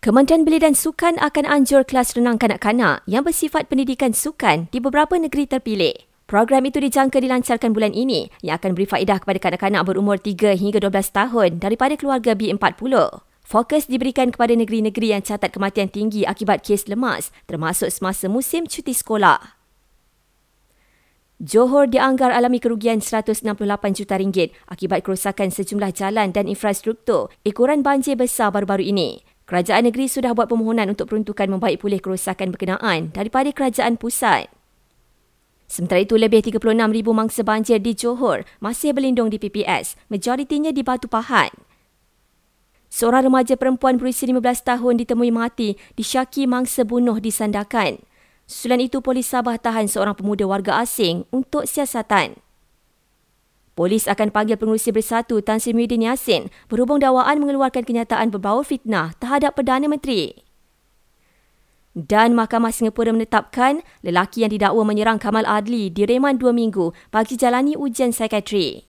Kementerian Belia dan Sukan akan anjur kelas renang kanak-kanak yang bersifat pendidikan sukan di beberapa negeri terpilih. Program itu dijangka dilancarkan bulan ini yang akan beri faedah kepada kanak-kanak berumur 3 hingga 12 tahun daripada keluarga B40. Fokus diberikan kepada negeri-negeri yang catat kematian tinggi akibat kes lemas termasuk semasa musim cuti sekolah. Johor dianggar alami kerugian 168 juta ringgit akibat kerosakan sejumlah jalan dan infrastruktur ekoran banjir besar baru-baru ini. Kerajaan negeri sudah buat permohonan untuk peruntukan membaik pulih kerosakan berkenaan daripada kerajaan pusat. Sementara itu, lebih 36,000 mangsa banjir di Johor masih berlindung di PPS, majoritinya di Batu Pahat. Seorang remaja perempuan berusia 15 tahun ditemui mati disyaki mangsa bunuh di Sandakan. Susulan itu, polis Sabah tahan seorang pemuda warga asing untuk siasatan. Polis akan panggil pengurusi bersatu Tan Sri Muhyiddin Yassin berhubung dakwaan mengeluarkan kenyataan berbau fitnah terhadap Perdana Menteri. Dan Mahkamah Singapura menetapkan lelaki yang didakwa menyerang Kamal Adli diremand dua minggu bagi jalani ujian psikiatri.